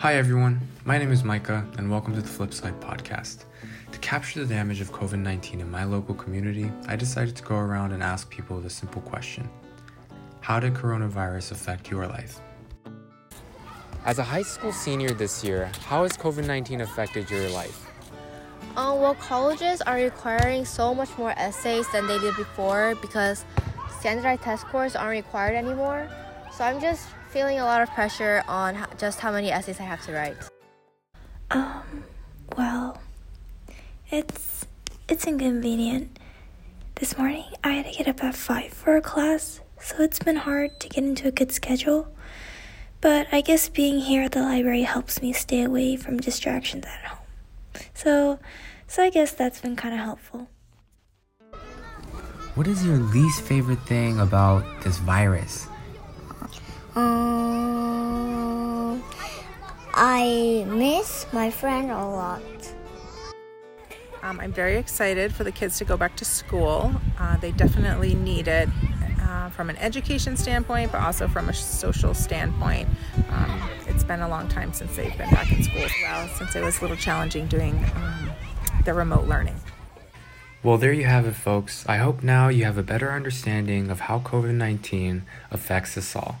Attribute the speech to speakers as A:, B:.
A: Hi, everyone. My name is Micah, and welcome to the Flipside podcast. To capture the damage of COVID 19 in my local community, I decided to go around and ask people the simple question How did coronavirus affect your life? As a high school senior this year, how has COVID 19 affected your life?
B: Um, well, colleges are requiring so much more essays than they did before because standardized test scores aren't required anymore. So I'm just feeling a lot of pressure on just how many essays I have to write.
C: Um, well, it's it's inconvenient. This morning I had to get up at 5 for a class, so it's been hard to get into a good schedule. But I guess being here at the library helps me stay away from distractions at home. So, so I guess that's been kind of helpful.
A: What is your least favorite thing about this virus?
D: Um, I miss my friend a lot.
E: Um, I'm very excited for the kids to go back to school. Uh, they definitely need it uh, from an education standpoint, but also from a social standpoint. Um, it's been a long time since they've been back in school as well, since it was a little challenging doing um, the remote learning.
A: Well, there you have it, folks. I hope now you have a better understanding of how COVID 19 affects us all.